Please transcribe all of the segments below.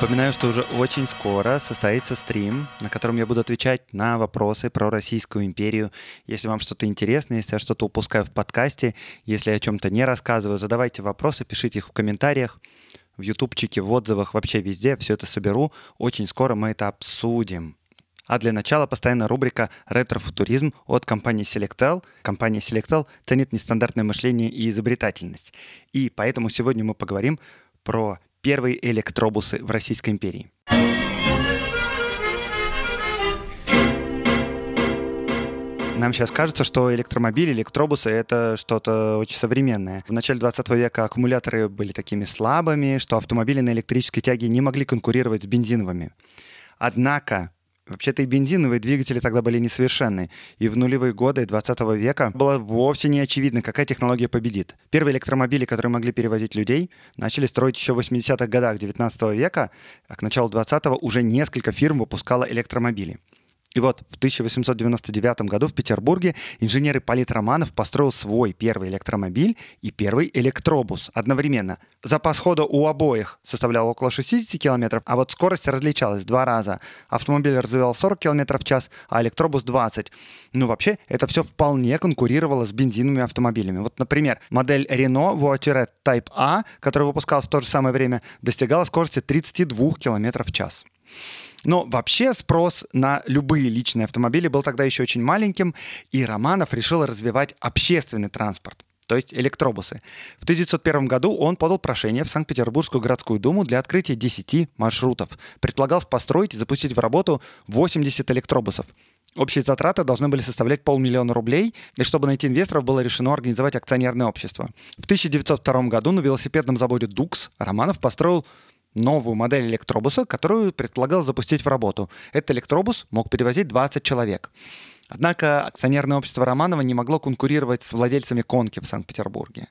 Напоминаю, что уже очень скоро состоится стрим, на котором я буду отвечать на вопросы про Российскую империю. Если вам что-то интересно, если я что-то упускаю в подкасте, если я о чем-то не рассказываю, задавайте вопросы, пишите их в комментариях, в ютубчике, в отзывах, вообще везде. Все это соберу. Очень скоро мы это обсудим. А для начала постоянно рубрика «Ретро-футуризм» от компании Selectel. Компания Selectel ценит нестандартное мышление и изобретательность. И поэтому сегодня мы поговорим про первые электробусы в Российской империи. Нам сейчас кажется, что электромобили, электробусы — это что-то очень современное. В начале 20 века аккумуляторы были такими слабыми, что автомобили на электрической тяге не могли конкурировать с бензиновыми. Однако Вообще-то и бензиновые двигатели тогда были несовершенны, и в нулевые годы 20 века было вовсе не очевидно, какая технология победит. Первые электромобили, которые могли перевозить людей, начали строить еще в 80-х годах 19 века, а к началу 20-го уже несколько фирм выпускало электромобили. И вот в 1899 году в Петербурге инженер Ипполит Романов построил свой первый электромобиль и первый электробус одновременно. Запас хода у обоих составлял около 60 км, а вот скорость различалась в два раза. Автомобиль развивал 40 км в час, а электробус 20. Ну вообще, это все вполне конкурировало с бензиновыми автомобилями. Вот, например, модель Renault Voiture Type A, которая выпускалась в то же самое время, достигала скорости 32 км в час. Но вообще спрос на любые личные автомобили был тогда еще очень маленьким, и Романов решил развивать общественный транспорт то есть электробусы. В 1901 году он подал прошение в Санкт-Петербургскую городскую думу для открытия 10 маршрутов. Предполагал построить и запустить в работу 80 электробусов. Общие затраты должны были составлять полмиллиона рублей, и чтобы найти инвесторов, было решено организовать акционерное общество. В 1902 году на велосипедном заводе «Дукс» Романов построил новую модель электробуса, которую предполагал запустить в работу. Этот электробус мог перевозить 20 человек. Однако акционерное общество Романова не могло конкурировать с владельцами конки в Санкт-Петербурге.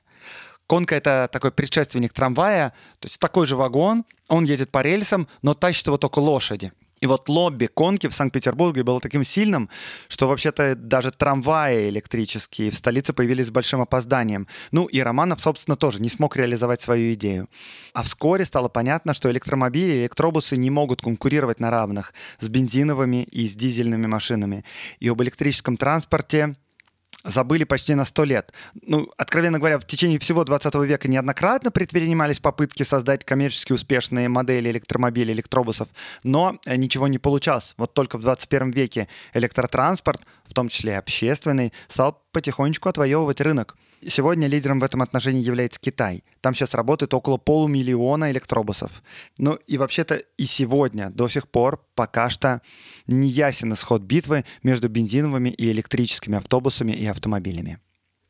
Конка — это такой предшественник трамвая, то есть такой же вагон, он едет по рельсам, но тащит его только лошади. И вот лобби конки в Санкт-Петербурге было таким сильным, что вообще-то даже трамваи электрические в столице появились с большим опозданием. Ну и Романов, собственно, тоже не смог реализовать свою идею. А вскоре стало понятно, что электромобили и электробусы не могут конкурировать на равных с бензиновыми и с дизельными машинами. И об электрическом транспорте забыли почти на сто лет. Ну, откровенно говоря, в течение всего 20 века неоднократно предпринимались попытки создать коммерчески успешные модели электромобилей, электробусов, но э, ничего не получалось. Вот только в 21 веке электротранспорт, в том числе и общественный, стал потихонечку отвоевывать рынок. Сегодня лидером в этом отношении является Китай. Там сейчас работает около полумиллиона электробусов. Ну и вообще-то и сегодня до сих пор пока что не ясен исход битвы между бензиновыми и электрическими автобусами и автомобилями.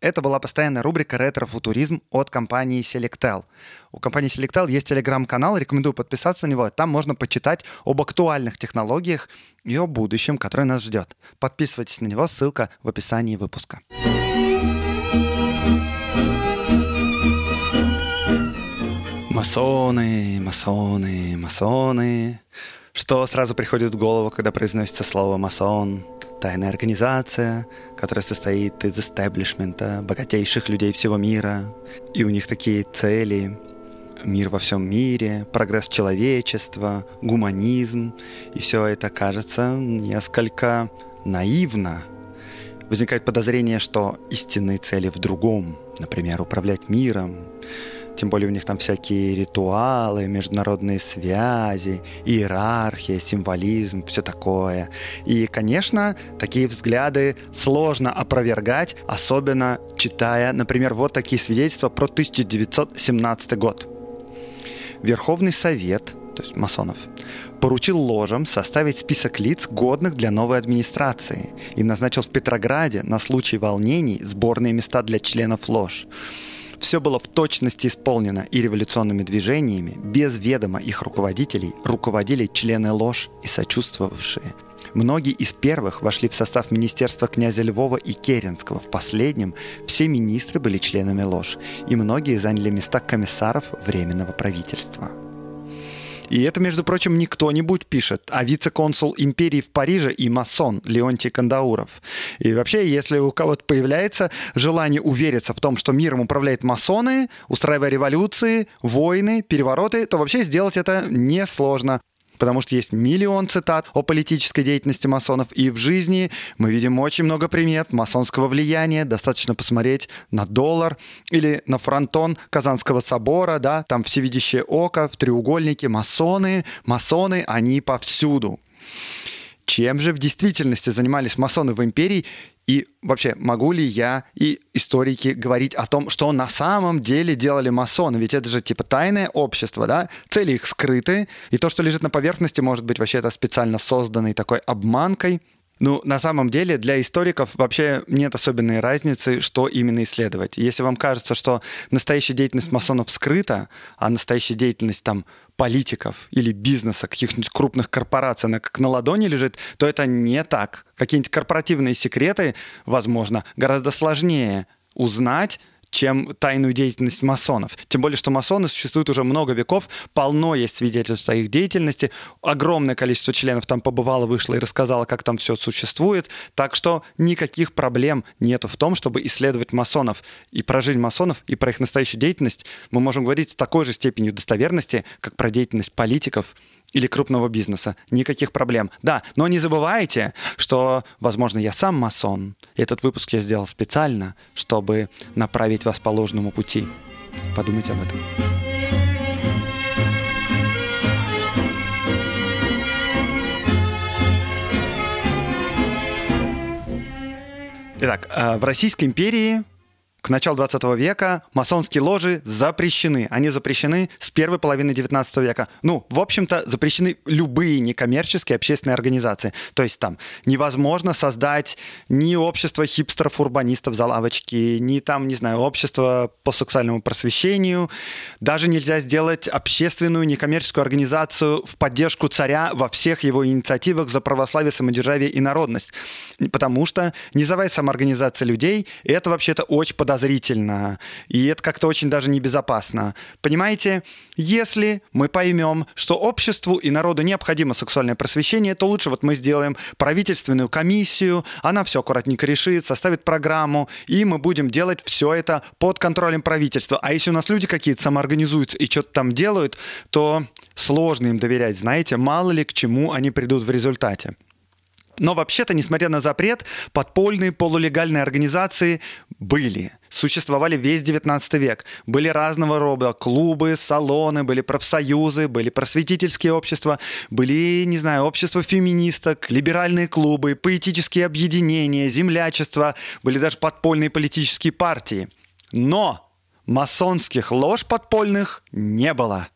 Это была постоянная рубрика «Ретро-футуризм» от компании Selectel. У компании Selectel есть телеграм-канал, рекомендую подписаться на него. Там можно почитать об актуальных технологиях и о будущем, которое нас ждет. Подписывайтесь на него, ссылка в описании выпуска. Масоны, масоны, масоны. Что сразу приходит в голову, когда произносится слово «масон»? Тайная организация, которая состоит из истеблишмента богатейших людей всего мира. И у них такие цели мир во всем мире, прогресс человечества, гуманизм. И все это кажется несколько наивно. Возникает подозрение, что истинные цели в другом, например, управлять миром, тем более у них там всякие ритуалы, международные связи, иерархия, символизм, все такое. И, конечно, такие взгляды сложно опровергать, особенно читая, например, вот такие свидетельства про 1917 год. Верховный Совет, то есть масонов, поручил ложам составить список лиц, годных для новой администрации, и назначил в Петрограде на случай волнений сборные места для членов лож. Все было в точности исполнено, и революционными движениями, без ведома их руководителей, руководили члены ложь и сочувствовавшие. Многие из первых вошли в состав министерства князя Львова и Керенского. В последнем все министры были членами ложь, и многие заняли места комиссаров Временного правительства. И это, между прочим, не кто-нибудь пишет, а вице-консул империи в Париже и масон Леонтий Кандауров. И вообще, если у кого-то появляется желание увериться в том, что миром управляют масоны, устраивая революции, войны, перевороты, то вообще сделать это несложно потому что есть миллион цитат о политической деятельности масонов, и в жизни мы видим очень много примет масонского влияния. Достаточно посмотреть на доллар или на фронтон Казанского собора, да, там всевидящее око в треугольнике, масоны, масоны, они повсюду. Чем же в действительности занимались масоны в империи, и вообще, могу ли я и историки говорить о том, что на самом деле делали масоны? Ведь это же типа тайное общество, да? Цели их скрыты, и то, что лежит на поверхности, может быть вообще это специально созданной такой обманкой. Ну, на самом деле, для историков вообще нет особенной разницы, что именно исследовать. Если вам кажется, что настоящая деятельность масонов скрыта, а настоящая деятельность там политиков или бизнеса, каких-нибудь крупных корпораций, она как на ладони лежит, то это не так. Какие-нибудь корпоративные секреты, возможно, гораздо сложнее узнать, чем тайную деятельность масонов. Тем более, что масоны существуют уже много веков, полно есть свидетельств о их деятельности, огромное количество членов там побывало, вышло и рассказало, как там все существует, так что никаких проблем нету в том, чтобы исследовать масонов. И про жизнь масонов, и про их настоящую деятельность мы можем говорить с такой же степенью достоверности, как про деятельность политиков, или крупного бизнеса. Никаких проблем. Да, но не забывайте, что, возможно, я сам масон. И этот выпуск я сделал специально, чтобы направить вас по ложному пути. Подумайте об этом. Итак, э, в Российской империи к началу 20 века масонские ложи запрещены. Они запрещены с первой половины 19 века. Ну, в общем-то, запрещены любые некоммерческие общественные организации. То есть там невозможно создать ни общество хипстеров-урбанистов за лавочки, ни там, не знаю, общество по сексуальному просвещению. Даже нельзя сделать общественную некоммерческую организацию в поддержку царя во всех его инициативах за православие, самодержавие и народность. Потому что низовая самоорганизация людей — это вообще-то очень подозрительно, и это как-то очень даже небезопасно. Понимаете, если мы поймем, что обществу и народу необходимо сексуальное просвещение, то лучше вот мы сделаем правительственную комиссию, она все аккуратненько решит, составит программу, и мы будем делать все это под контролем правительства. А если у нас люди какие-то самоорганизуются и что-то там делают, то сложно им доверять, знаете, мало ли к чему они придут в результате. Но вообще-то, несмотря на запрет, подпольные полулегальные организации были. Существовали весь 19 век. Были разного рода клубы, салоны, были профсоюзы, были просветительские общества, были, не знаю, общества феминисток, либеральные клубы, поэтические объединения, землячество, были даже подпольные политические партии. Но масонских лож подпольных не было.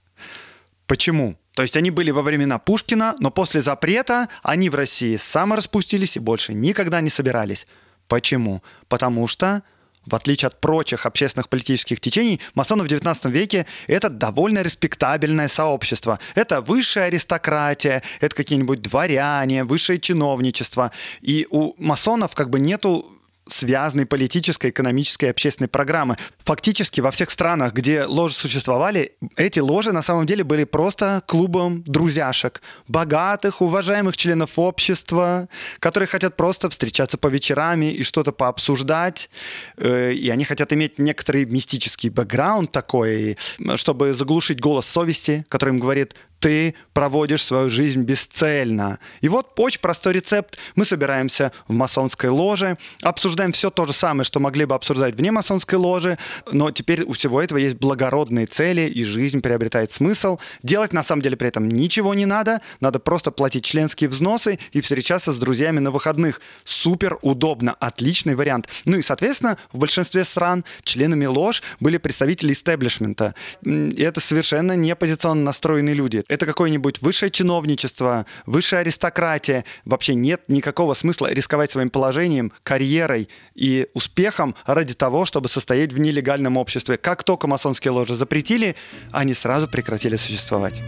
Почему? То есть они были во времена Пушкина, но после запрета они в России самораспустились и больше никогда не собирались. Почему? Потому что в отличие от прочих общественных политических течений, масоны в XIX веке — это довольно респектабельное сообщество. Это высшая аристократия, это какие-нибудь дворяне, высшее чиновничество. И у масонов как бы нету связанной политической, экономической и общественной программы. Фактически во всех странах, где ложи существовали, эти ложи на самом деле были просто клубом друзьяшек, богатых, уважаемых членов общества, которые хотят просто встречаться по вечерам и что-то пообсуждать. Э, и они хотят иметь некоторый мистический бэкграунд такой, чтобы заглушить голос совести, который им говорит, ты проводишь свою жизнь бесцельно. И вот очень простой рецепт. Мы собираемся в масонской ложе, обсуждаем все то же самое, что могли бы обсуждать вне масонской ложи, но теперь у всего этого есть благородные цели, и жизнь приобретает смысл. Делать на самом деле при этом ничего не надо, надо просто платить членские взносы и встречаться с друзьями на выходных. Супер удобно, отличный вариант. Ну и, соответственно, в большинстве стран членами лож были представители истеблишмента. И это совершенно не оппозиционно настроенные люди это какое-нибудь высшее чиновничество, высшая аристократия. Вообще нет никакого смысла рисковать своим положением, карьерой и успехом ради того, чтобы состоять в нелегальном обществе. Как только масонские ложи запретили, они сразу прекратили существовать.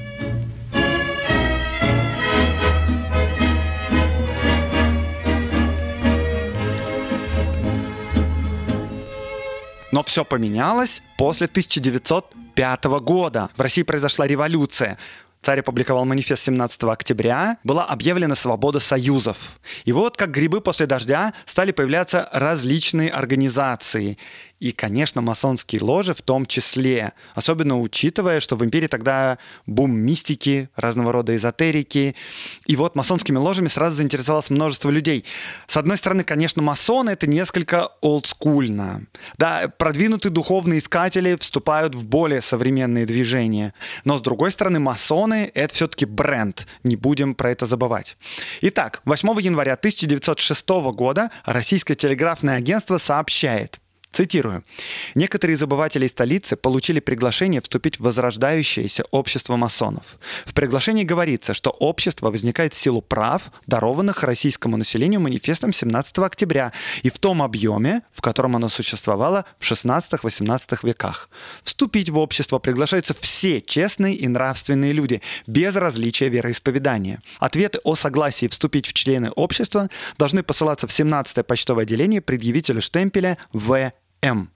Но все поменялось после 1905 года. В России произошла революция. Царь опубликовал манифест 17 октября, была объявлена свобода союзов. И вот как грибы после дождя стали появляться различные организации. И, конечно, масонские ложи в том числе. Особенно учитывая, что в империи тогда бум мистики, разного рода эзотерики. И вот масонскими ложами сразу заинтересовалось множество людей. С одной стороны, конечно, масоны — это несколько олдскульно. Да, продвинутые духовные искатели вступают в более современные движения. Но, с другой стороны, масоны — это все-таки бренд. Не будем про это забывать. Итак, 8 января 1906 года Российское телеграфное агентство сообщает, Цитирую. «Некоторые забыватели столицы получили приглашение вступить в возрождающееся общество масонов. В приглашении говорится, что общество возникает в силу прав, дарованных российскому населению манифестом 17 октября и в том объеме, в котором оно существовало в 16-18 веках. Вступить в общество приглашаются все честные и нравственные люди, без различия вероисповедания. Ответы о согласии вступить в члены общества должны посылаться в 17-е почтовое отделение предъявителю штемпеля В. M.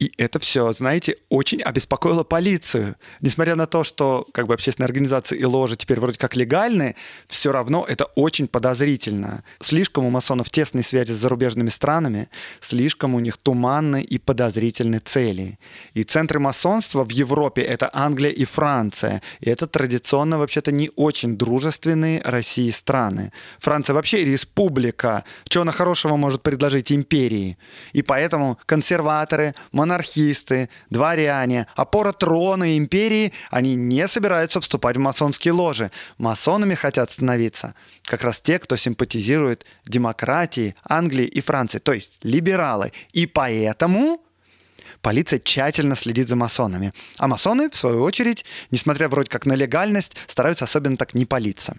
И это все, знаете, очень обеспокоило полицию. Несмотря на то, что как бы общественные организации и ложи теперь вроде как легальны, все равно это очень подозрительно. Слишком у масонов тесные связи с зарубежными странами, слишком у них туманные и подозрительные цели. И центры масонства в Европе — это Англия и Франция. И это традиционно вообще-то не очень дружественные России страны. Франция вообще республика. Что она хорошего может предложить империи? И поэтому консерваторы, монархи, монархисты, дворяне, опора трона империи, они не собираются вступать в масонские ложи. Масонами хотят становиться как раз те, кто симпатизирует демократии Англии и Франции, то есть либералы. И поэтому полиция тщательно следит за масонами. А масоны, в свою очередь, несмотря вроде как на легальность, стараются особенно так не палиться.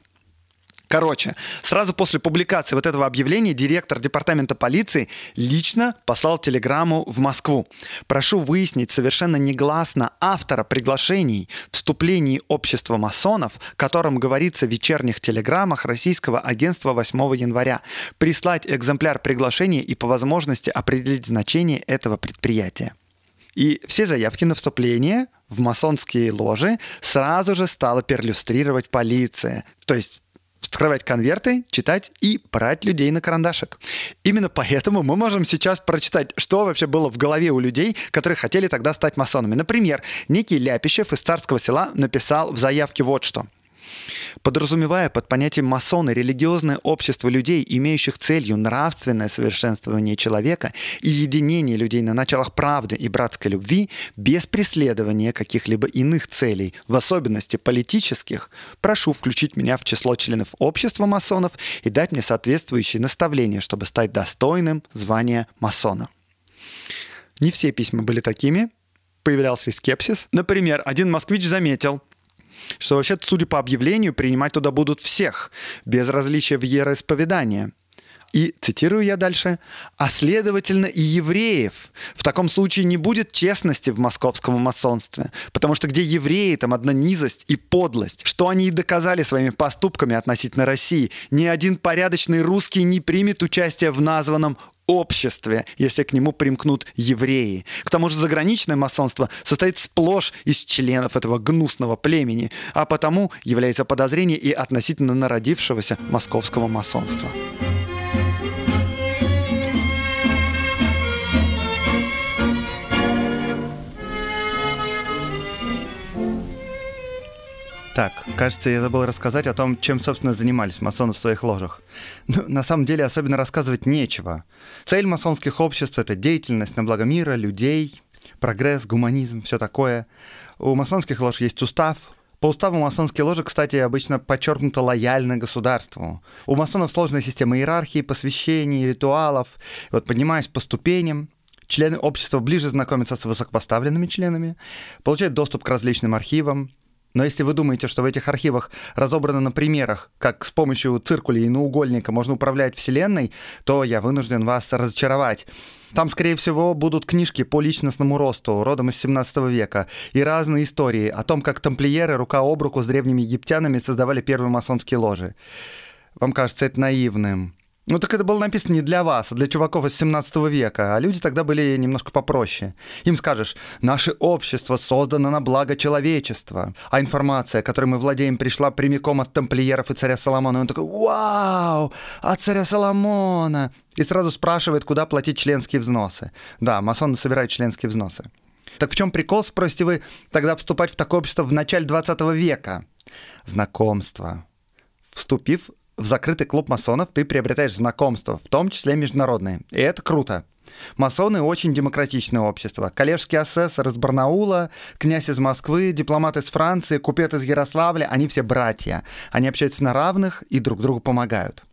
Короче, сразу после публикации вот этого объявления директор департамента полиции лично послал телеграмму в Москву. Прошу выяснить совершенно негласно автора приглашений вступлений общества масонов, о котором говорится в вечерних телеграммах российского агентства 8 января. Прислать экземпляр приглашения и по возможности определить значение этого предприятия. И все заявки на вступление в масонские ложи сразу же стала перлюстрировать полиция. То есть вскрывать конверты, читать и брать людей на карандашик. Именно поэтому мы можем сейчас прочитать, что вообще было в голове у людей, которые хотели тогда стать масонами. Например, некий Ляпищев из царского села написал в заявке вот что – подразумевая под понятием масоны религиозное общество людей, имеющих целью нравственное совершенствование человека и единение людей на началах правды и братской любви, без преследования каких-либо иных целей, в особенности политических, прошу включить меня в число членов общества масонов и дать мне соответствующие наставления, чтобы стать достойным звания масона. Не все письма были такими, появлялся и скепсис. Например, один москвич заметил, что вообще, судя по объявлению, принимать туда будут всех, без различия в вероисповедании. И, цитирую я дальше, «а следовательно и евреев. В таком случае не будет честности в московском масонстве, потому что где евреи, там одна низость и подлость, что они и доказали своими поступками относительно России. Ни один порядочный русский не примет участие в названном обществе, если к нему примкнут евреи. К тому же заграничное масонство состоит сплошь из членов этого гнусного племени, а потому является подозрение и относительно народившегося московского масонства. Так, кажется, я забыл рассказать о том, чем, собственно, занимались масоны в своих ложах. Но, на самом деле особенно рассказывать нечего. Цель масонских обществ — это деятельность на благо мира, людей, прогресс, гуманизм, все такое. У масонских лож есть устав, по уставу масонские ложи, кстати, обычно подчеркнуто лояльны государству. У масонов сложная система иерархии, посвящений, ритуалов. Вот поднимаясь по ступеням, члены общества ближе знакомятся с высокопоставленными членами, получают доступ к различным архивам, Но если вы думаете, что в этих архивах разобрано на примерах, как с помощью циркуля и наугольника можно управлять Вселенной, то я вынужден вас разочаровать. Там, скорее всего, будут книжки по личностному росту, родом из 17 века, и разные истории о том, как тамплиеры рука об руку с древними египтянами создавали первые масонские ложи. Вам кажется это наивным. Ну так это было написано не для вас, а для чуваков из 17 века, а люди тогда были немножко попроще. Им скажешь, наше общество создано на благо человечества, а информация, которой мы владеем, пришла прямиком от тамплиеров и царя Соломона. И он такой, вау, от царя Соломона! И сразу спрашивает, куда платить членские взносы. Да, масоны собирают членские взносы. Так в чем прикол, спросите вы, тогда вступать в такое общество в начале 20 века? Знакомство. Вступив в закрытый клуб масонов ты приобретаешь знакомства, в том числе международные. И это круто. Масоны очень демократичное общество. Коллежский асессор из Барнаула, князь из Москвы, дипломат из Франции, купец из Ярославля, они все братья. Они общаются на равных и друг другу помогают.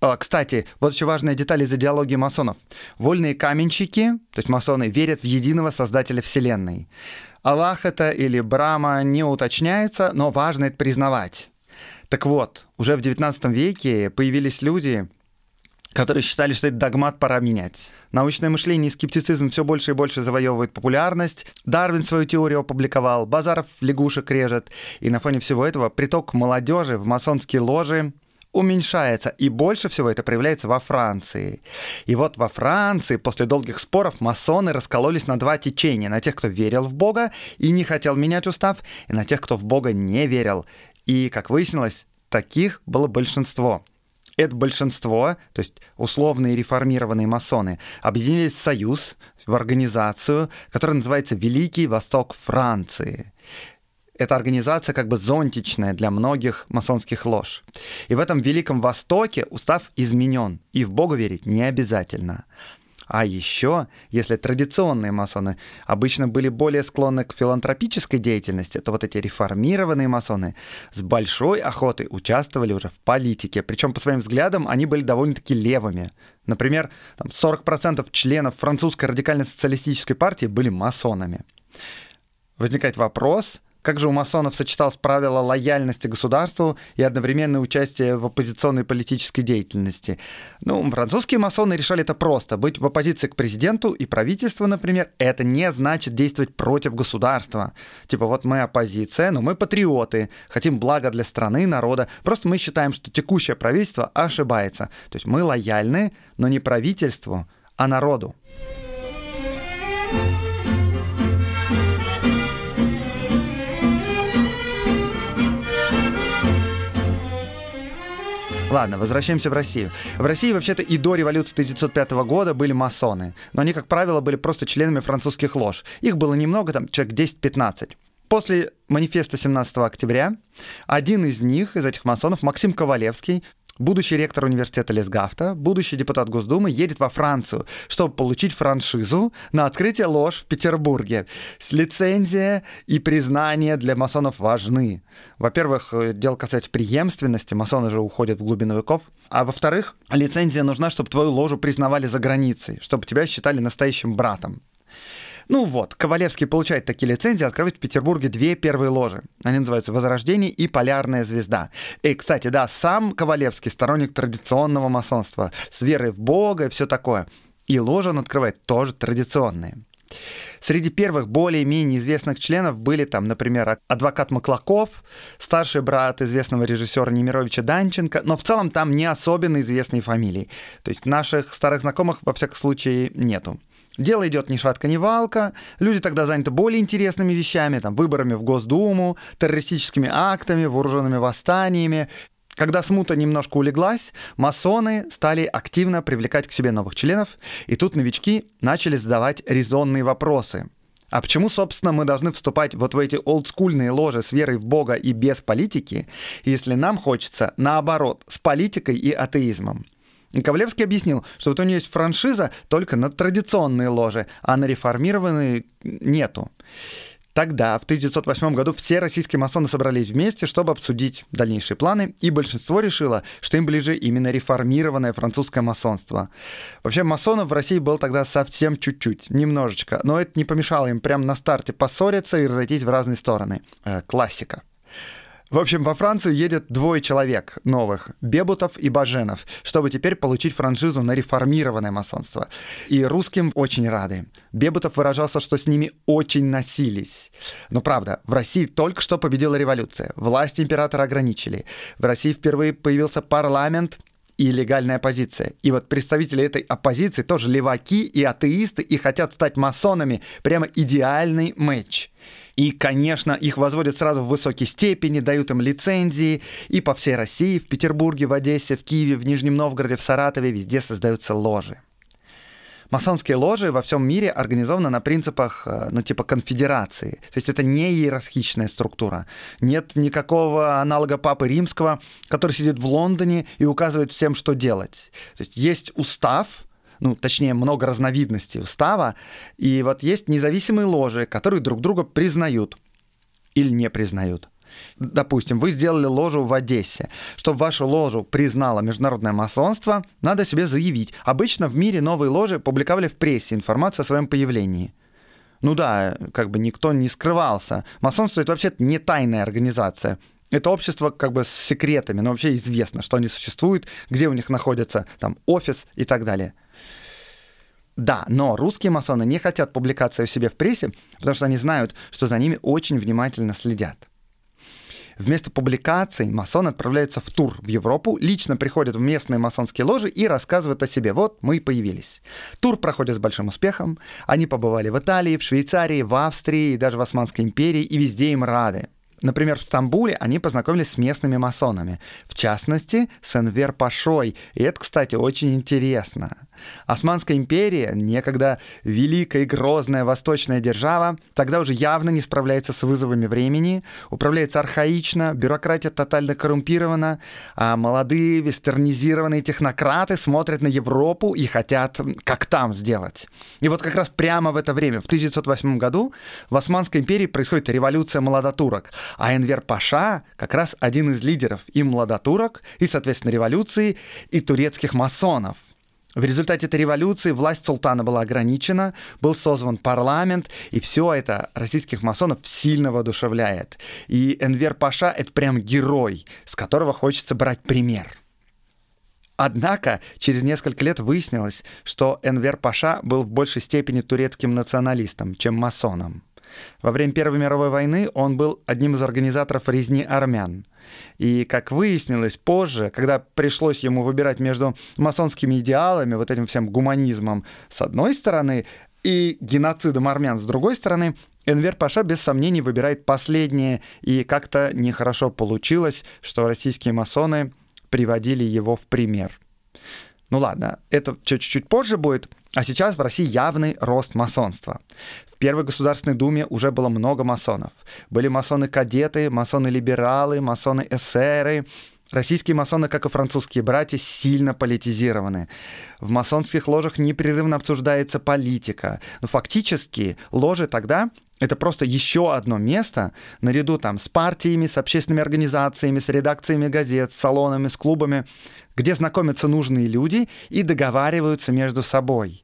А, кстати, вот еще важная деталь из идеологии масонов. Вольные каменщики, то есть масоны, верят в единого создателя Вселенной. Аллах это или Брама не уточняется, но важно это признавать. Так вот, уже в 19 веке появились люди, которые считали, что этот догмат пора менять. Научное мышление и скептицизм все больше и больше завоевывают популярность. Дарвин свою теорию опубликовал, Базаров лягушек режет. И на фоне всего этого приток молодежи в масонские ложи уменьшается, и больше всего это проявляется во Франции. И вот во Франции после долгих споров масоны раскололись на два течения. На тех, кто верил в Бога и не хотел менять устав, и на тех, кто в Бога не верил и, как выяснилось, таких было большинство. Это большинство, то есть условные реформированные масоны, объединились в союз, в организацию, которая называется Великий Восток Франции. Эта организация как бы зонтичная для многих масонских лож. И в этом Великом Востоке устав изменен, и в Бога верить не обязательно. А еще, если традиционные масоны обычно были более склонны к филантропической деятельности, то вот эти реформированные масоны с большой охотой участвовали уже в политике. Причем, по своим взглядам, они были довольно-таки левыми. Например, там 40% членов французской радикально-социалистической партии были масонами. Возникает вопрос, как же у масонов сочеталось правило лояльности государству и одновременное участие в оппозиционной политической деятельности? Ну, французские масоны решали это просто. Быть в оппозиции к президенту и правительству, например, это не значит действовать против государства. Типа, вот мы оппозиция, но мы патриоты, хотим блага для страны, народа. Просто мы считаем, что текущее правительство ошибается. То есть мы лояльны, но не правительству, а народу. Ладно, возвращаемся в Россию. В России вообще-то и до революции 1905 года были масоны, но они, как правило, были просто членами французских лож. Их было немного, там человек 10-15. После манифеста 17 октября один из них, из этих масонов, Максим Ковалевский, будущий ректор университета Лесгафта, будущий депутат Госдумы, едет во Францию, чтобы получить франшизу на открытие лож в Петербурге. Лицензия и признание для масонов важны. Во-первых, э, дело касается преемственности, масоны же уходят в глубину веков. А во-вторых, лицензия нужна, чтобы твою ложу признавали за границей, чтобы тебя считали настоящим братом. Ну вот, Ковалевский получает такие лицензии, открывает в Петербурге две первые ложи. Они называются «Возрождение» и «Полярная звезда». И, кстати, да, сам Ковалевский сторонник традиционного масонства, с верой в Бога и все такое. И ложи он открывает тоже традиционные. Среди первых более-менее известных членов были там, например, адвокат Маклаков, старший брат известного режиссера Немировича Данченко, но в целом там не особенно известные фамилии. То есть наших старых знакомых, во всяком случае, нету. Дело идет ни шатка, ни валка. Люди тогда заняты более интересными вещами, там, выборами в Госдуму, террористическими актами, вооруженными восстаниями. Когда смута немножко улеглась, масоны стали активно привлекать к себе новых членов, и тут новички начали задавать резонные вопросы. А почему, собственно, мы должны вступать вот в эти олдскульные ложи с верой в Бога и без политики, если нам хочется, наоборот, с политикой и атеизмом? И Ковалевский объяснил, что вот у нее есть франшиза только на традиционные ложи, а на реформированные нету. Тогда, в 1908 году, все российские масоны собрались вместе, чтобы обсудить дальнейшие планы, и большинство решило, что им ближе именно реформированное французское масонство. Вообще, масонов в России было тогда совсем чуть-чуть, немножечко, но это не помешало им прямо на старте поссориться и разойтись в разные стороны. Э, классика. В общем, во Францию едет двое человек новых, Бебутов и Баженов, чтобы теперь получить франшизу на реформированное масонство. И русским очень рады. Бебутов выражался, что с ними очень носились. Но правда, в России только что победила революция. Власть императора ограничили. В России впервые появился парламент, и легальная оппозиция. И вот представители этой оппозиции тоже леваки и атеисты и хотят стать масонами. Прямо идеальный матч. И, конечно, их возводят сразу в высокие степени, дают им лицензии. И по всей России, в Петербурге, в Одессе, в Киеве, в Нижнем Новгороде, в Саратове везде создаются ложи. Масонские ложи во всем мире организованы на принципах, э, ну, типа конфедерации. То есть это не иерархичная структура. Нет никакого аналога Папы Римского, который сидит в Лондоне и указывает всем, что делать. То есть есть устав, ну, точнее, много разновидностей устава, и вот есть независимые ложи, которые друг друга признают или не признают. Допустим, вы сделали ложу в Одессе. Чтобы вашу ложу признало международное масонство, надо себе заявить. Обычно в мире новые ложи публиковали в прессе информацию о своем появлении. Ну да, как бы никто не скрывался. Масонство это вообще-то не тайная организация. Это общество как бы с секретами, но вообще известно, что они существуют, где у них находится там офис и так далее. Да, но русские масоны не хотят публикации о себе в прессе, потому что они знают, что за ними очень внимательно следят. Вместо публикаций масон отправляется в тур в Европу, лично приходит в местные масонские ложи и рассказывает о себе. Вот мы и появились. Тур проходит с большим успехом. Они побывали в Италии, в Швейцарии, в Австрии и даже в Османской империи, и везде им рады. Например, в Стамбуле они познакомились с местными масонами, в частности, с Энвер Пашой. И это, кстати, очень интересно. Османская империя, некогда великая и грозная восточная держава, тогда уже явно не справляется с вызовами времени, управляется архаично, бюрократия тотально коррумпирована, а молодые вестернизированные технократы смотрят на Европу и хотят как там сделать. И вот как раз прямо в это время, в 1908 году, в Османской империи происходит революция молодотурок, а Энвер Паша как раз один из лидеров и молодотурок, и, соответственно, революции, и турецких масонов – в результате этой революции власть султана была ограничена, был созван парламент, и все это российских масонов сильно воодушевляет. И Энвер Паша — это прям герой, с которого хочется брать пример. Однако через несколько лет выяснилось, что Энвер Паша был в большей степени турецким националистом, чем масоном. Во время Первой мировой войны он был одним из организаторов резни армян. И, как выяснилось позже, когда пришлось ему выбирать между масонскими идеалами, вот этим всем гуманизмом с одной стороны и геноцидом армян с другой стороны, Энвер Паша без сомнений выбирает последнее, и как-то нехорошо получилось, что российские масоны приводили его в пример. Ну ладно, это чуть-чуть позже будет, а сейчас в России явный рост масонства. В Первой Государственной Думе уже было много масонов. Были масоны-кадеты, масоны-либералы, масоны-эсеры, Российские масоны, как и французские братья, сильно политизированы. В масонских ложах непрерывно обсуждается политика. Но фактически ложи тогда это просто еще одно место наряду там с партиями, с общественными организациями, с редакциями газет, с салонами, с клубами, где знакомятся нужные люди и договариваются между собой.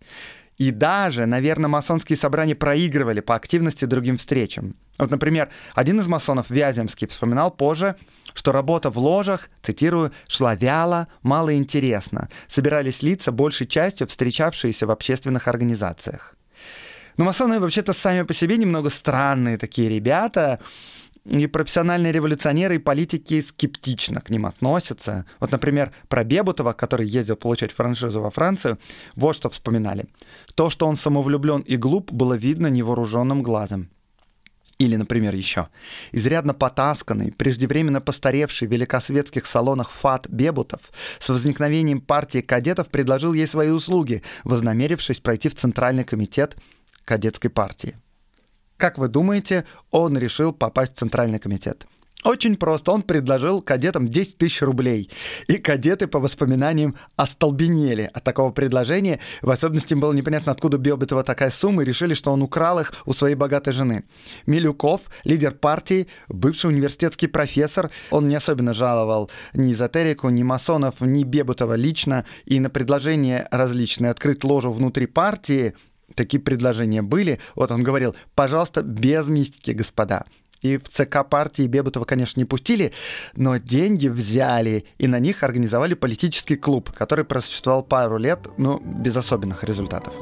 И даже, наверное, масонские собрания проигрывали по активности другим встречам. Вот, например, один из масонов, Вяземский, вспоминал позже, что работа в ложах, цитирую, «шла вяло, мало интересно. Собирались лица, большей частью встречавшиеся в общественных организациях». Но масоны вообще-то сами по себе немного странные такие ребята, и профессиональные революционеры и политики скептично к ним относятся. Вот, например, про Бебутова, который ездил получать франшизу во Францию, вот что вспоминали. То, что он самовлюблен и глуп, было видно невооруженным глазом. Или, например, еще. Изрядно потасканный, преждевременно постаревший в великосветских салонах Фат Бебутов с возникновением партии кадетов предложил ей свои услуги, вознамерившись пройти в Центральный комитет кадетской партии. Как вы думаете, он решил попасть в Центральный комитет? Очень просто. Он предложил кадетам 10 тысяч рублей. И кадеты, по воспоминаниям, остолбенели от такого предложения. В особенности им было непонятно, откуда Бебетова такая сумма, и решили, что он украл их у своей богатой жены. Милюков, лидер партии, бывший университетский профессор, он не особенно жаловал ни эзотерику, ни масонов, ни Бебутова лично, и на предложение различные открыть ложу внутри партии такие предложения были. Вот он говорил, пожалуйста, без мистики, господа. И в ЦК партии Бебутова, конечно, не пустили, но деньги взяли, и на них организовали политический клуб, который просуществовал пару лет, но без особенных результатов.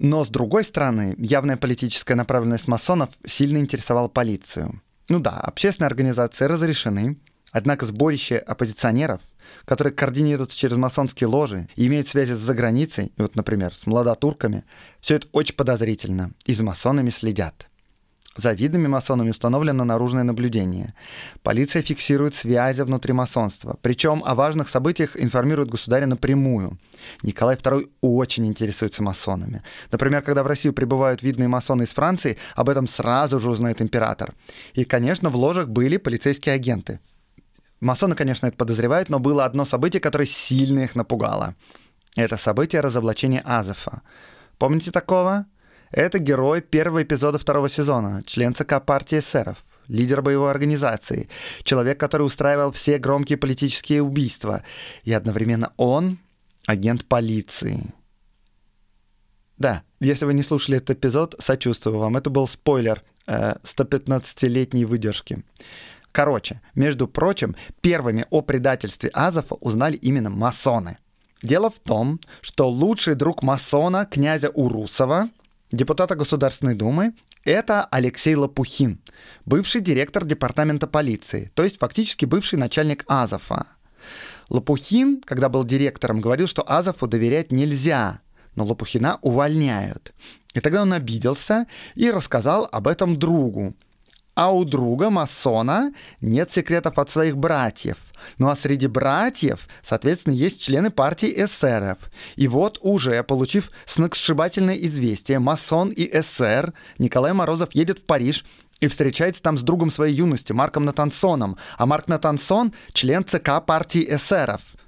Но, с другой стороны, явная политическая направленность масонов сильно интересовала полицию. Ну да, общественные организации разрешены, однако сборище оппозиционеров, которые координируются через масонские ложи и имеют связи с заграницей, вот, например, с младотурками, все это очень подозрительно, и за масонами следят. За видными масонами установлено наружное наблюдение. Полиция фиксирует связи внутри масонства. Причем о важных событиях информирует государя напрямую. Николай II очень интересуется масонами. Например, когда в Россию прибывают видные масоны из Франции, об этом сразу же узнает император. И, конечно, в ложах были полицейские агенты. Масоны, конечно, это подозревают, но было одно событие, которое сильно их напугало. Это событие разоблачения Азефа. Помните такого? Это герой первого эпизода второго сезона, член ЦК партии эсеров, лидер боевой организации, человек, который устраивал все громкие политические убийства. И одновременно он агент полиции. Да, если вы не слушали этот эпизод, сочувствую вам. Это был спойлер э, 115-летней выдержки. Короче, между прочим, первыми о предательстве Азова узнали именно масоны. Дело в том, что лучший друг масона, князя Урусова, депутата Государственной Думы, это Алексей Лопухин, бывший директор департамента полиции, то есть фактически бывший начальник Азова. Лопухин, когда был директором, говорил, что Азову доверять нельзя, но Лопухина увольняют. И тогда он обиделся и рассказал об этом другу, а у друга масона нет секретов от своих братьев. Ну а среди братьев, соответственно, есть члены партии эсеров. И вот уже, получив сногсшибательное известие, масон и эсер, Николай Морозов едет в Париж и встречается там с другом своей юности, Марком Натансоном. А Марк Натансон — член ЦК партии эсеров —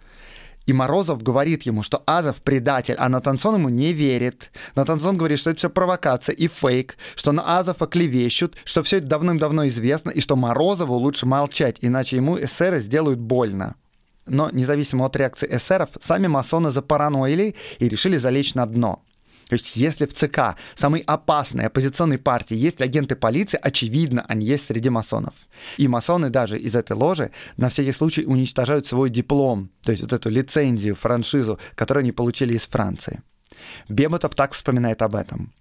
и Морозов говорит ему, что Азов предатель, а Натансон ему не верит. Натансон говорит, что это все провокация и фейк, что на Азова клевещут, что все это давным-давно известно, и что Морозову лучше молчать, иначе ему эсеры сделают больно. Но независимо от реакции эсеров, сами масоны запараноили и решили залечь на дно. То есть если в ЦК, самой опасной оппозиционной партии, есть агенты полиции, очевидно, они есть среди масонов. И масоны даже из этой ложи на всякий случай уничтожают свой диплом, то есть вот эту лицензию, франшизу, которую они получили из Франции. Беботов так вспоминает об этом.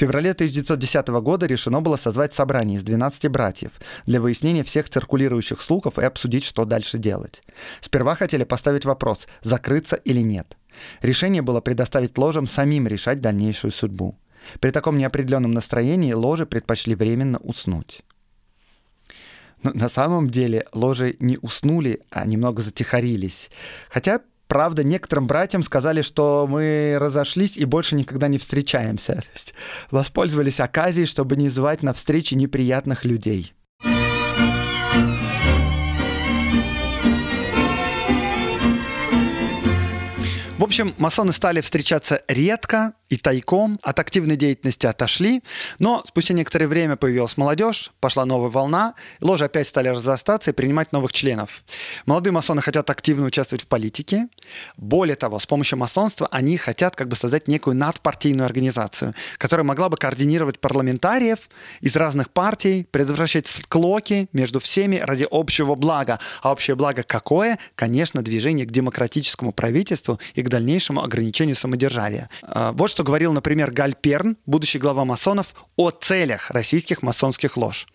В феврале 1910 года решено было созвать собрание из 12 братьев для выяснения всех циркулирующих слухов и обсудить, что дальше делать. Сперва хотели поставить вопрос, закрыться или нет. Решение было предоставить ложам самим решать дальнейшую судьбу. При таком неопределенном настроении ложи предпочли временно уснуть. Но на самом деле ложи не уснули, а немного затихарились. Хотя, правда, некоторым братьям сказали, что мы разошлись и больше никогда не встречаемся. Воспользовались оказией, чтобы не звать на встречи неприятных людей. Общем, масоны стали встречаться редко, и тайком от активной деятельности отошли, но спустя некоторое время появилась молодежь, пошла новая волна, ложи опять стали разрастаться и принимать новых членов. Молодые масоны хотят активно участвовать в политике. Более того, с помощью масонства они хотят как бы создать некую надпартийную организацию, которая могла бы координировать парламентариев из разных партий, предотвращать склоки между всеми ради общего блага. А общее благо какое? Конечно, движение к демократическому правительству и к дальнейшему ограничению самодержавия. А, вот что говорил, например, Галь Перн, будущий глава масонов, о целях российских масонских лож.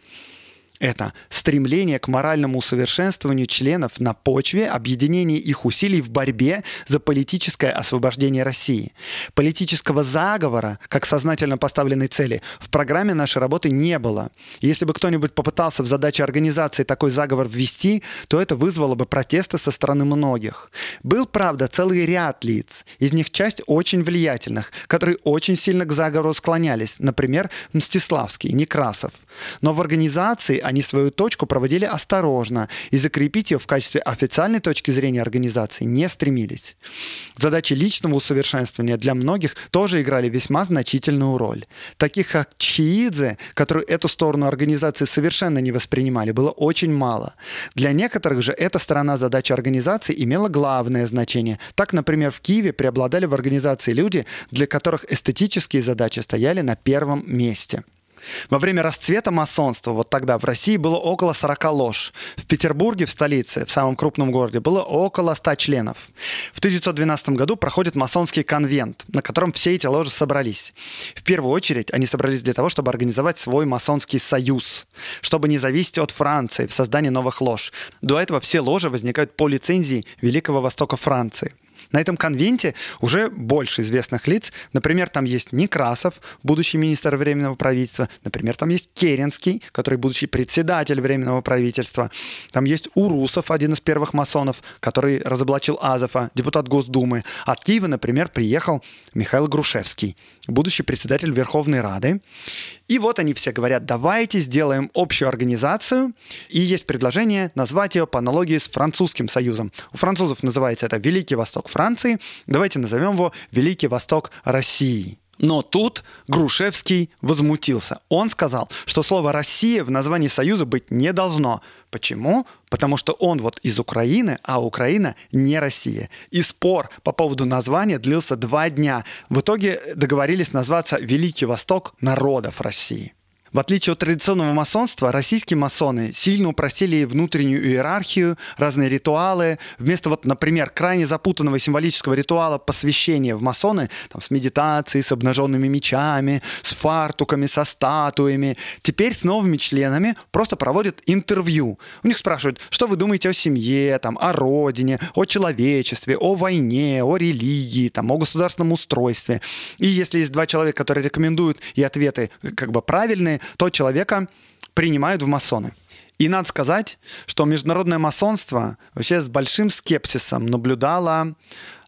Это стремление к моральному усовершенствованию членов на почве объединения их усилий в борьбе за политическое освобождение России. Политического заговора, как сознательно поставленной цели, в программе нашей работы не было. Если бы кто-нибудь попытался в задаче организации такой заговор ввести, то это вызвало бы протесты со стороны многих. Был, правда, целый ряд лиц, из них часть очень влиятельных, которые очень сильно к заговору склонялись, например, Мстиславский, Некрасов. Но в организации они свою точку проводили осторожно и закрепить ее в качестве официальной точки зрения организации не стремились. Задачи личного усовершенствования для многих тоже играли весьма значительную роль. Таких как Чиидзе, которые эту сторону организации совершенно не воспринимали, было очень мало. Для некоторых же эта сторона задачи организации имела главное значение. Так, например, в Киеве преобладали в организации люди, для которых эстетические задачи стояли на первом месте. Во время расцвета масонства, вот тогда в России было около 40 лож. В Петербурге, в столице, в самом крупном городе, было около 100 членов. В 1912 году проходит масонский конвент, на котором все эти ложи собрались. В первую очередь они собрались для того, чтобы организовать свой масонский союз, чтобы не зависеть от Франции в создании новых лож. До этого все ложи возникают по лицензии Великого Востока Франции. На этом конвенте уже больше известных лиц. Например, там есть Некрасов, будущий министр Временного правительства. Например, там есть Керенский, который будущий председатель Временного правительства. Там есть Урусов, один из первых масонов, который разоблачил Азова, депутат Госдумы. От Киева, например, приехал Михаил Грушевский, будущий председатель Верховной Рады. И вот они все говорят, давайте сделаем общую организацию. И есть предложение назвать ее по аналогии с французским союзом. У французов называется это Великий Восток Франции. Давайте назовем его Великий Восток России. Но тут Грушевский возмутился. Он сказал, что слово «Россия» в названии Союза быть не должно. Почему? Потому что он вот из Украины, а Украина не Россия. И спор по поводу названия длился два дня. В итоге договорились назваться «Великий Восток народов России». В отличие от традиционного масонства, российские масоны сильно упростили внутреннюю иерархию, разные ритуалы. Вместо, вот, например, крайне запутанного символического ритуала посвящения в масоны, там, с медитацией, с обнаженными мечами, с фартуками, со статуями, теперь с новыми членами просто проводят интервью. У них спрашивают, что вы думаете о семье, там, о родине, о человечестве, о войне, о религии, там, о государственном устройстве. И если есть два человека, которые рекомендуют, и ответы как бы правильные, то человека принимают в масоны. И надо сказать, что международное масонство вообще с большим скепсисом наблюдало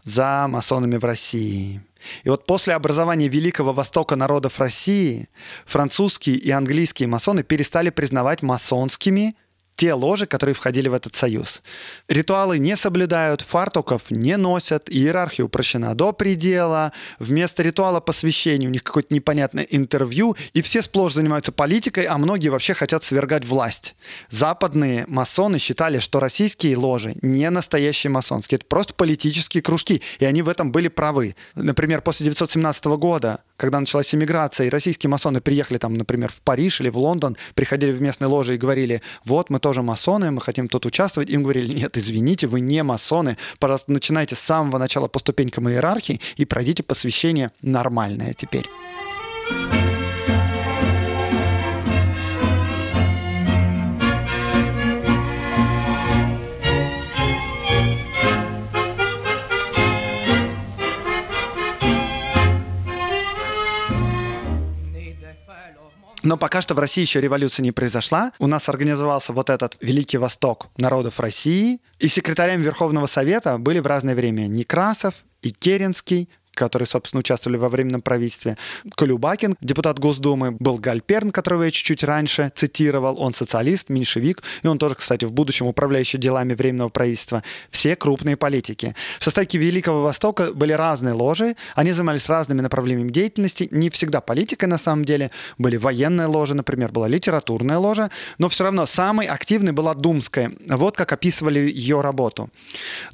за масонами в России. И вот после образования Великого Востока народов России французские и английские масоны перестали признавать масонскими те ложи, которые входили в этот союз. Ритуалы не соблюдают, фартуков не носят, иерархия упрощена до предела, вместо ритуала посвящения у них какое-то непонятное интервью, и все сплошь занимаются политикой, а многие вообще хотят свергать власть. Западные масоны считали, что российские ложи не настоящие масонские, это просто политические кружки, и они в этом были правы. Например, после 1917 года, когда началась иммиграция, и российские масоны приехали там, например, в Париж или в Лондон, приходили в местные ложи и говорили, вот мы тоже масоны, мы хотим тут участвовать. Им говорили, нет, извините, вы не масоны, пожалуйста, начинайте с самого начала по ступенькам иерархии и пройдите посвящение нормальное теперь. Но пока что в России еще революция не произошла. У нас организовался вот этот Великий Восток народов России. И секретарями Верховного Совета были в разное время Некрасов и Керенский, которые, собственно, участвовали во временном правительстве. Колюбакин, депутат Госдумы, был Гальперн, которого я чуть-чуть раньше цитировал. Он социалист, меньшевик, и он тоже, кстати, в будущем управляющий делами временного правительства. Все крупные политики. В составе Великого Востока были разные ложи, они занимались разными направлениями деятельности, не всегда политикой на самом деле. Были военные ложи, например, была литературная ложа, но все равно самой активной была Думская. Вот как описывали ее работу.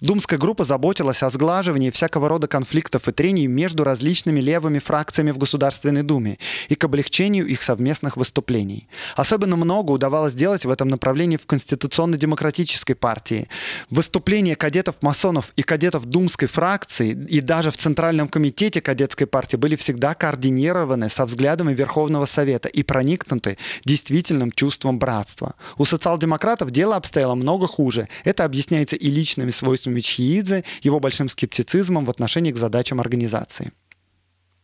Думская группа заботилась о сглаживании всякого рода конфликтов и трений отношений между различными левыми фракциями в Государственной Думе и к облегчению их совместных выступлений. Особенно много удавалось сделать в этом направлении в Конституционно-демократической партии. Выступления кадетов-масонов и кадетов Думской фракции и даже в Центральном комитете кадетской партии были всегда координированы со взглядами Верховного Совета и проникнуты действительным чувством братства. У социал-демократов дело обстояло много хуже. Это объясняется и личными свойствами Чхиидзе, его большим скептицизмом в отношении к задачам организации организации.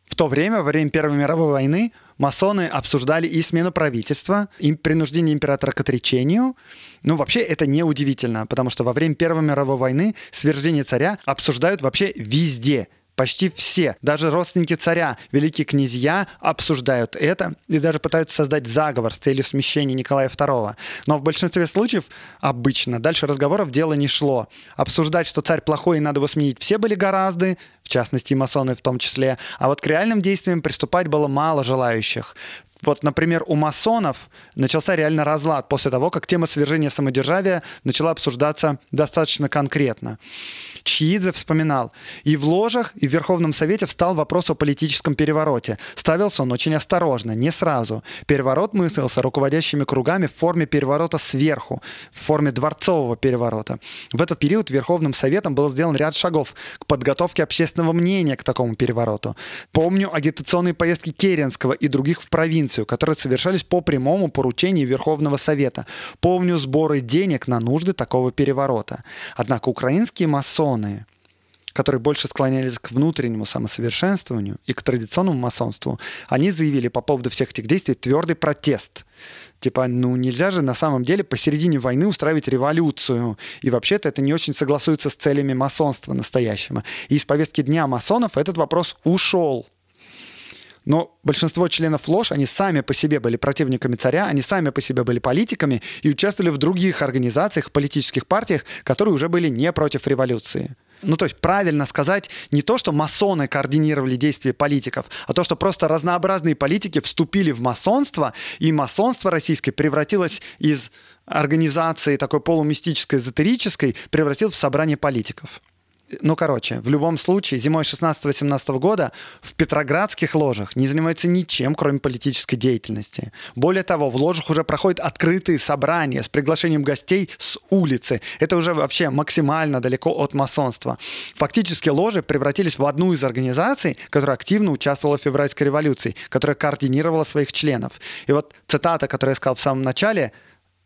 В то время, во время Первой мировой войны, масоны обсуждали и смену правительства, и принуждение императора к отречению. Ну, вообще, это не удивительно, потому что во время Первой мировой войны свержение царя обсуждают вообще везде – почти все, даже родственники царя, великие князья обсуждают это и даже пытаются создать заговор с целью смещения Николая II. Но в большинстве случаев обычно дальше разговоров дело не шло. Обсуждать, что царь плохой и надо его сменить, все были гораздо, в частности и масоны в том числе. А вот к реальным действиям приступать было мало желающих. Вот, например, у масонов начался реально разлад после того, как тема свержения самодержавия начала обсуждаться достаточно конкретно. Чиидзе вспоминал, и в ложах, и в Верховном Совете встал вопрос о политическом перевороте. Ставился он очень осторожно, не сразу. Переворот мыслился руководящими кругами в форме переворота сверху, в форме дворцового переворота. В этот период Верховным Советом был сделан ряд шагов к подготовке общественного мнения к такому перевороту. Помню агитационные поездки Керенского и других в провинцию, которые совершались по прямому поручению Верховного Совета. Помню сборы денег на нужды такого переворота. Однако украинские масоны масоны, которые больше склонялись к внутреннему самосовершенствованию и к традиционному масонству, они заявили по поводу всех этих действий твердый протест. Типа, ну нельзя же на самом деле посередине войны устраивать революцию. И вообще-то это не очень согласуется с целями масонства настоящего. И из повестки дня масонов этот вопрос ушел. Но большинство членов ЛОЖ, они сами по себе были противниками царя, они сами по себе были политиками и участвовали в других организациях, политических партиях, которые уже были не против революции. Ну, то есть правильно сказать не то, что масоны координировали действия политиков, а то, что просто разнообразные политики вступили в масонство, и масонство российское превратилось из организации такой полумистической, эзотерической, превратилось в собрание политиков ну, короче, в любом случае, зимой 16-17 года в петроградских ложах не занимаются ничем, кроме политической деятельности. Более того, в ложах уже проходят открытые собрания с приглашением гостей с улицы. Это уже вообще максимально далеко от масонства. Фактически ложи превратились в одну из организаций, которая активно участвовала в февральской революции, которая координировала своих членов. И вот цитата, которую я сказал в самом начале –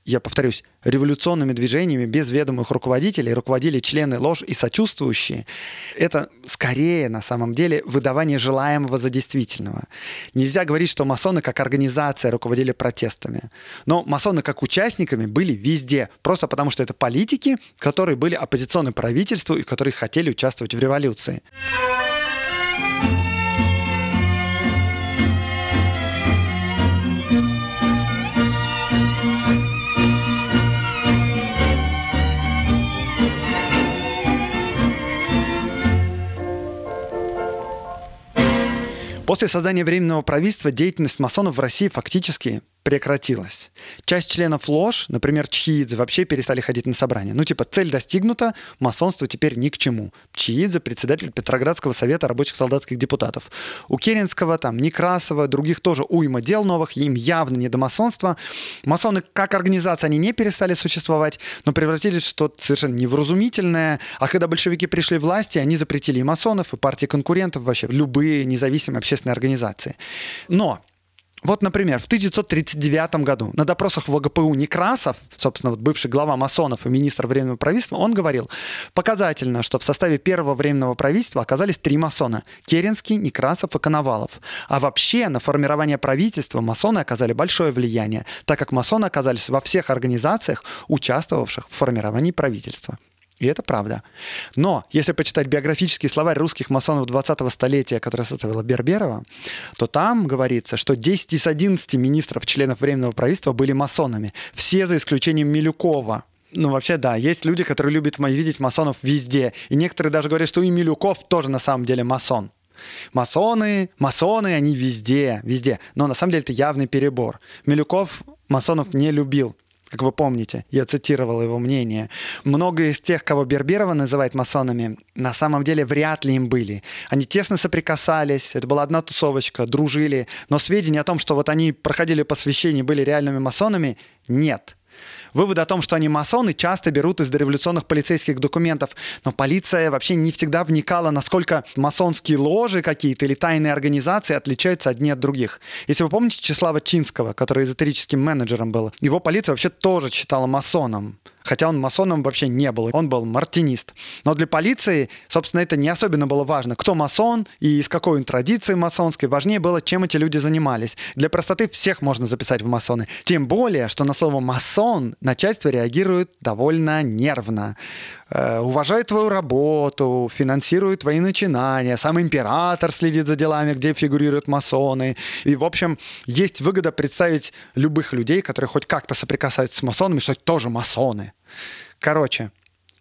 я повторюсь, революционными движениями без ведомых руководителей руководили члены ложь и сочувствующие. Это скорее, на самом деле, выдавание желаемого за действительного. Нельзя говорить, что масоны как организация руководили протестами. Но масоны как участниками были везде, просто потому что это политики, которые были оппозиционны правительству и которые хотели участвовать в революции. После создания Временного правительства деятельность масонов в России фактически прекратилась. Часть членов ложь, например, Чхиидзе, вообще перестали ходить на собрания. Ну, типа, цель достигнута, масонство теперь ни к чему. Чхиидзе – председатель Петроградского совета рабочих солдатских депутатов. У Керенского, там, Некрасова, других тоже уйма дел новых, им явно не до масонства. Масоны как организация, они не перестали существовать, но превратились в что-то совершенно невразумительное. А когда большевики пришли в власти, они запретили и масонов, и партии конкурентов, вообще любые независимые общественные организации. Но вот, например, в 1939 году на допросах в ОГПУ Некрасов, собственно, вот бывший глава масонов и министр Временного правительства, он говорил, показательно, что в составе первого Временного правительства оказались три масона – Керенский, Некрасов и Коновалов. А вообще на формирование правительства масоны оказали большое влияние, так как масоны оказались во всех организациях, участвовавших в формировании правительства. И это правда. Но если почитать биографический словарь русских масонов 20-го столетия, который составила Берберова, то там говорится, что 10 из 11 министров, членов Временного правительства были масонами. Все за исключением Милюкова, ну, вообще, да, есть люди, которые любят видеть масонов везде. И некоторые даже говорят, что и Милюков тоже на самом деле масон. Масоны, масоны, они везде, везде. Но на самом деле это явный перебор. Милюков масонов не любил как вы помните. Я цитировал его мнение. Много из тех, кого Берберова называет масонами, на самом деле вряд ли им были. Они тесно соприкасались, это была одна тусовочка, дружили, но сведения о том, что вот они проходили посвящение, были реальными масонами, нет. Выводы о том, что они масоны, часто берут из дореволюционных полицейских документов, но полиция вообще не всегда вникала, насколько масонские ложи какие-то или тайные организации отличаются одни от других. Если вы помните Числава Чинского, который эзотерическим менеджером был, его полиция вообще тоже считала масоном хотя он масоном вообще не был, он был мартинист. Но для полиции, собственно, это не особенно было важно, кто масон и из какой он традиции масонской. Важнее было, чем эти люди занимались. Для простоты всех можно записать в масоны. Тем более, что на слово «масон» начальство реагирует довольно нервно. Э, уважают твою работу, финансируют твои начинания, сам император следит за делами, где фигурируют масоны. И, в общем, есть выгода представить любых людей, которые хоть как-то соприкасаются с масонами, что тоже масоны. Короче,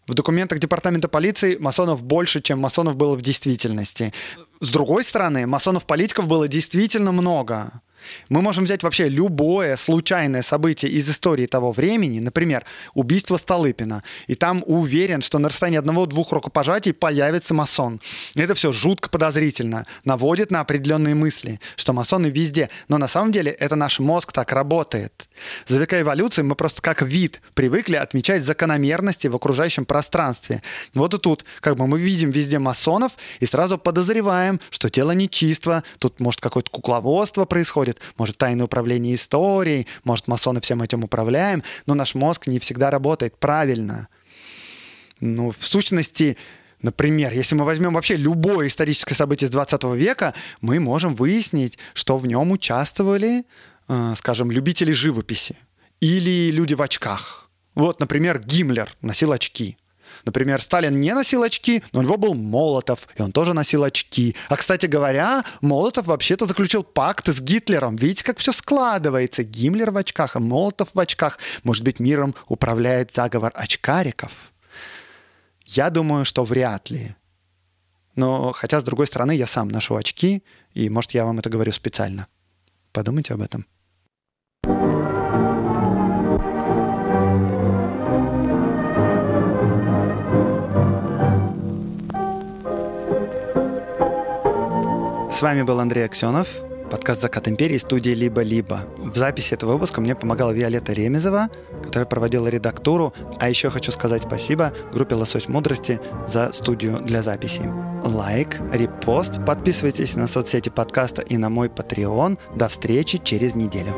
в документах департамента полиции масонов больше, чем масонов было в действительности. С другой стороны, масонов-политиков было действительно много. Мы можем взять вообще любое случайное событие из истории того времени, например, убийство Столыпина, и там уверен, что на расстоянии одного-двух рукопожатий появится масон. Это все жутко подозрительно, наводит на определенные мысли, что масоны везде. Но на самом деле это наш мозг так работает. За века эволюции мы просто как вид привыкли отмечать закономерности в окружающем пространстве. Вот и тут как бы мы видим везде масонов и сразу подозреваем, что тело нечисто, тут может какое-то кукловодство происходит, может, тайное управление историей, может, масоны всем этим управляем, но наш мозг не всегда работает правильно. Ну, в сущности, Например, если мы возьмем вообще любое историческое событие с 20 века, мы можем выяснить, что в нем участвовали, скажем, любители живописи или люди в очках. Вот, например, Гиммлер носил очки. Например, Сталин не носил очки, но у него был Молотов, и он тоже носил очки. А, кстати говоря, Молотов вообще-то заключил пакт с Гитлером. Видите, как все складывается. Гиммлер в очках, а Молотов в очках. Может быть, миром управляет заговор очкариков? Я думаю, что вряд ли. Но хотя, с другой стороны, я сам ношу очки, и, может, я вам это говорю специально. Подумайте об этом. С вами был Андрей Аксенов, подкаст «Закат империи» студии «Либо-либо». В записи этого выпуска мне помогала Виолетта Ремезова, которая проводила редактуру. А еще хочу сказать спасибо группе «Лосось мудрости» за студию для записи. Лайк, репост, подписывайтесь на соцсети подкаста и на мой Patreon. До встречи через неделю.